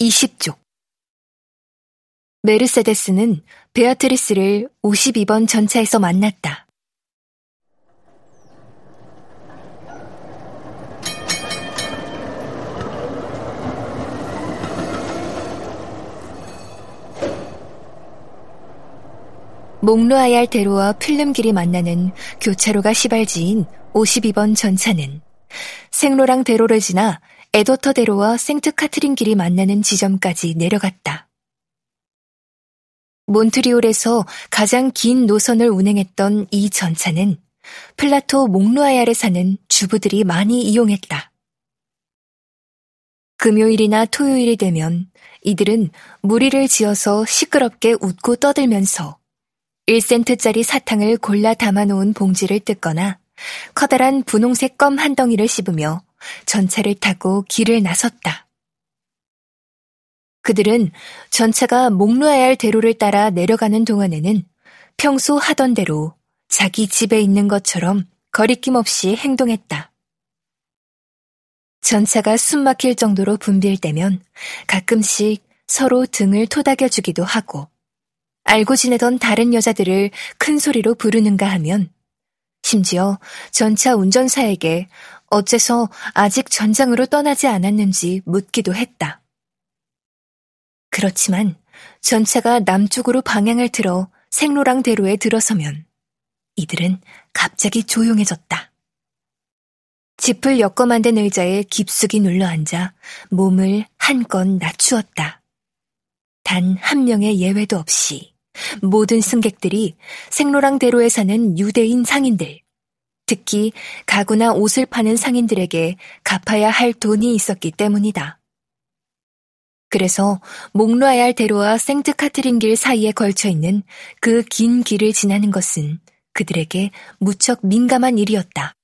20쪽 메르세데스는 베아트리스를 52번 전차에서 만났다. 몽로아얄 대로와 필름길이 만나는 교차로가 시발지인 52번 전차는 생로랑 대로를 지나 에도터 대로와 생트 카트린 길이 만나는 지점까지 내려갔다. 몬트리올에서 가장 긴 노선을 운행했던 이 전차는 플라토 몽루아얄에 사는 주부들이 많이 이용했다. 금요일이나 토요일이 되면 이들은 무리를 지어서 시끄럽게 웃고 떠들면서 1센트짜리 사탕을 골라 담아놓은 봉지를 뜯거나 커다란 분홍색 껌 한 덩이를 씹으며 전차를 타고 길을 나섰다. 그들은 전차가 목놓아야 할 대로를 따라 내려가는 동안에는 평소 하던 대로 자기 집에 있는 것처럼 거리낌 없이 행동했다. 전차가 숨 막힐 정도로 붐빌 때면 가끔씩 서로 등을 토닥여주기도 하고 알고 지내던 다른 여자들을 큰 소리로 부르는가 하면 심지어 전차 운전사에게 어째서 아직 전장으로 떠나지 않았는지 묻기도 했다. 그렇지만 전차가 남쪽으로 방향을 틀어 생로랑 대로에 들어서면 이들은 갑자기 조용해졌다. 짚을 엮어 만든 의자에 깊숙이 눌러앉아 몸을 한껏 낮추었다. 단 한 명의 예외도 없이 모든 승객들이 생로랑 대로에 사는 유대인 상인들, 특히 가구나 옷을 파는 상인들에게 갚아야 할 돈이 있었기 때문이다. 그래서 목로아야 할 대로와 생트 카트린 길 사이에 걸쳐 있는 그 긴 길을 지나는 것은 그들에게 무척 민감한 일이었다.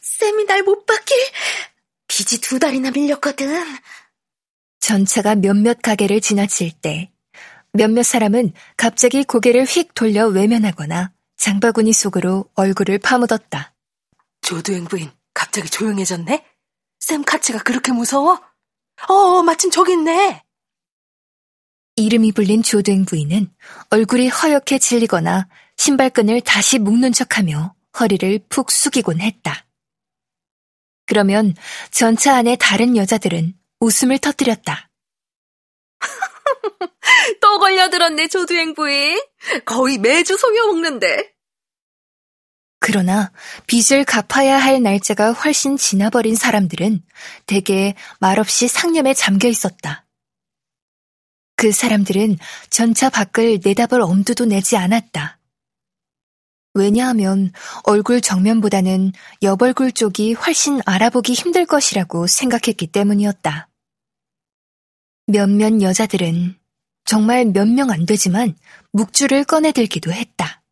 쌤이 날 못 받길 빚이 두 달이나 밀렸거든. 전차가 몇몇 가게를 지나칠 때 몇몇 사람은 갑자기 고개를 휙 돌려 외면하거나 장바구니 속으로 얼굴을 파묻었다. 조두 행 부인, 갑자기 조용해졌네? 샘 카츠가 그렇게 무서워? 어, 마침 저기 있네. 이름이 불린 조두행 부인은 얼굴이 허옇게 질리거나 신발끈을 다시 묶는 척하며 허리를 푹 숙이곤 했다. 그러면 전차 안의 다른 여자들은 웃음을 터뜨렸다. 또 걸려들었네, 조두행 부인. 거의 매주 속여 먹는데. 그러나 빚을 갚아야 할 날짜가 훨씬 지나버린 사람들은 대개 말없이 상념에 잠겨 있었다. 그 사람들은 전차 밖을 내다볼 엄두도 내지 않았다. 왜냐하면 얼굴 정면보다는 옆얼굴 쪽이 훨씬 알아보기 힘들 것이라고 생각했기 때문이었다. 몇몇 여자들은 정말 몇 명 안 되지만 묵주를 꺼내들기도 했다.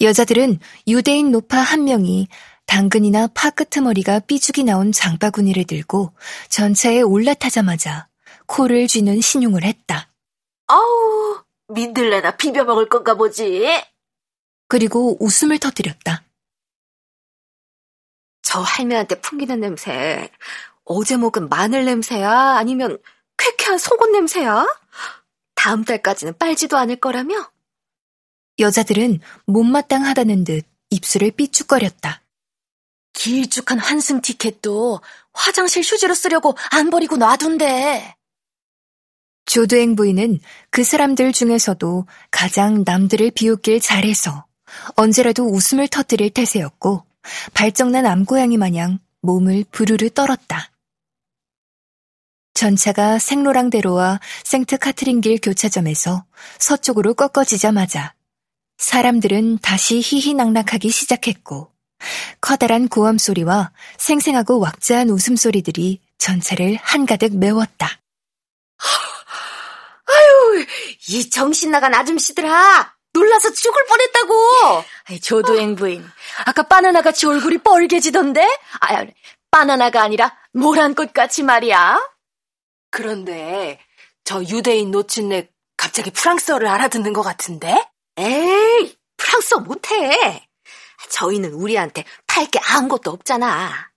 여자들은 유대인 노파 한 명이 당근이나 파 끄트머리가 삐죽이 나온 장바구니를 들고 전차에 올라타자마자 코를 쥐는 신용을 했다. 아우, 민들레나 비벼 먹을 건가 보지. 그리고 웃음을 터뜨렸다. 저 할매한테 풍기는 냄새. 어제 먹은 마늘 냄새야? 아니면 쾌쾌한 속옷 냄새야? 다음 달까지는 빨지도 않을 거라며? 여자들은 못마땅하다는 듯 입술을 삐죽거렸다. 길쭉한 환승 티켓도 화장실 휴지로 쓰려고 안 버리고 놔둔대. 조두행 부인은 그 사람들 중에서도 가장 남들을 비웃길 잘해서 언제라도 웃음을 터뜨릴 태세였고 발정난 암고양이 마냥 몸을 부르르 떨었다. 전차가 생로랑대로와 생트 카트린길 교차점에서 서쪽으로 꺾어지자마자 사람들은 다시 희희낙낙하기 시작했고 커다란 고함 소리와 생생하고 왁자한 웃음소리들이 전차를 한가득 메웠다. 아유, 이 정신 나간 아줌씨들아! 놀라서 죽을 뻔했다고! 조도행 부인, 아까 바나나같이 얼굴이 뻘개지던데? 아, 바나나가 아니라 모란꽃같이 말이야. 그런데 저 유대인 노친네 갑자기 프랑스어를 알아듣는 것 같은데? 에이, 프랑스어 못해. 저희는 우리한테 팔 게 아무것도 없잖아.